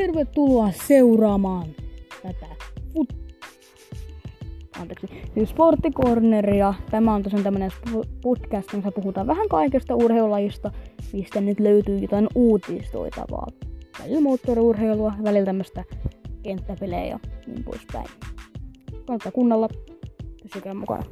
tervetuloa seuraamaan tätä fut... Anteeksi, siis Sporttikorneria. Tämä on tosiaan tämmönen podcast, missä puhutaan vähän kaikesta urheilulajista, mistä nyt löytyy jotain uutistoitavaa. Välillä moottoriurheilua, välillä tämmöistä kenttäpelejä ja niin poispäin. Kannattaa kuunnella. Pysykää mukana.